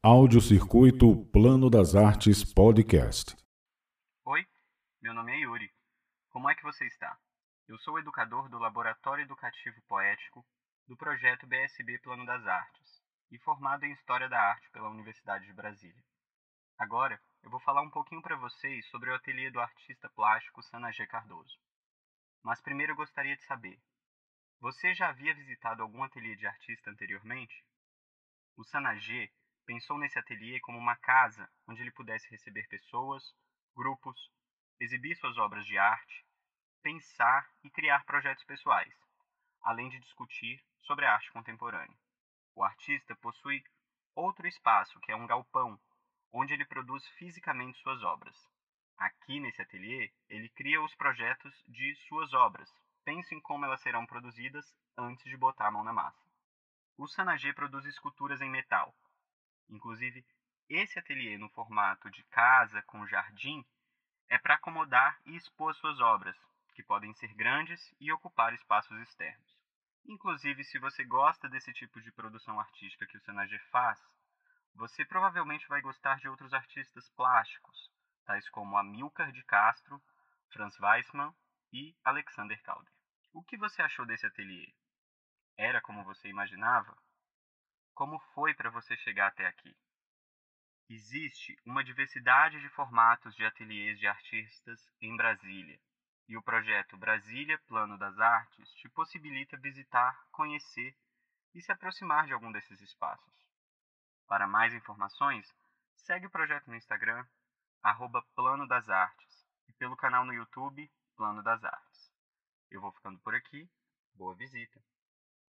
Audiocircuito Plano das Artes Podcast. Oi, meu nome é Yuri. Como é que você está? Eu sou educador do Laboratório Educativo Poético do projeto BSB Plano das Artes e formado em História da Arte pela Universidade de Brasília. Agora, eu vou falar um pouquinho para vocês sobre o ateliê do artista plástico Sanagê Cardoso. Mas primeiro eu gostaria de saber: você já havia visitado algum ateliê de artista anteriormente? O Sanagê pensou nesse ateliê como uma casa onde ele pudesse receber pessoas, grupos, exibir suas obras de arte, pensar e criar projetos pessoais, além de discutir sobre a arte contemporânea. O artista possui outro espaço, que é um galpão, onde ele produz fisicamente suas obras. Aqui nesse ateliê, ele cria os projetos de suas obras. Pense em como elas serão produzidas antes de botar a mão na massa. O Sanagê produz esculturas em metal, Inclusive, esse ateliê no formato de casa com jardim é para acomodar e expor suas obras, que podem ser grandes e ocupar espaços externos. Inclusive, se você gosta desse tipo de produção artística que o Senagê faz, você provavelmente vai gostar de outros artistas plásticos, tais como Amilcar de Castro, Franz Weissmann e Alexander Calder. O que você achou desse ateliê? Era como você imaginava? Como foi para você chegar até aqui? Existe uma diversidade de formatos de ateliês de artistas em Brasília, e o projeto Brasília Plano das Artes te possibilita visitar, conhecer e se aproximar de algum desses espaços. Para mais informações, segue o projeto no Instagram, arroba Plano das Artes, e pelo canal no YouTube Plano das Artes. Eu vou ficando por aqui. Boa visita!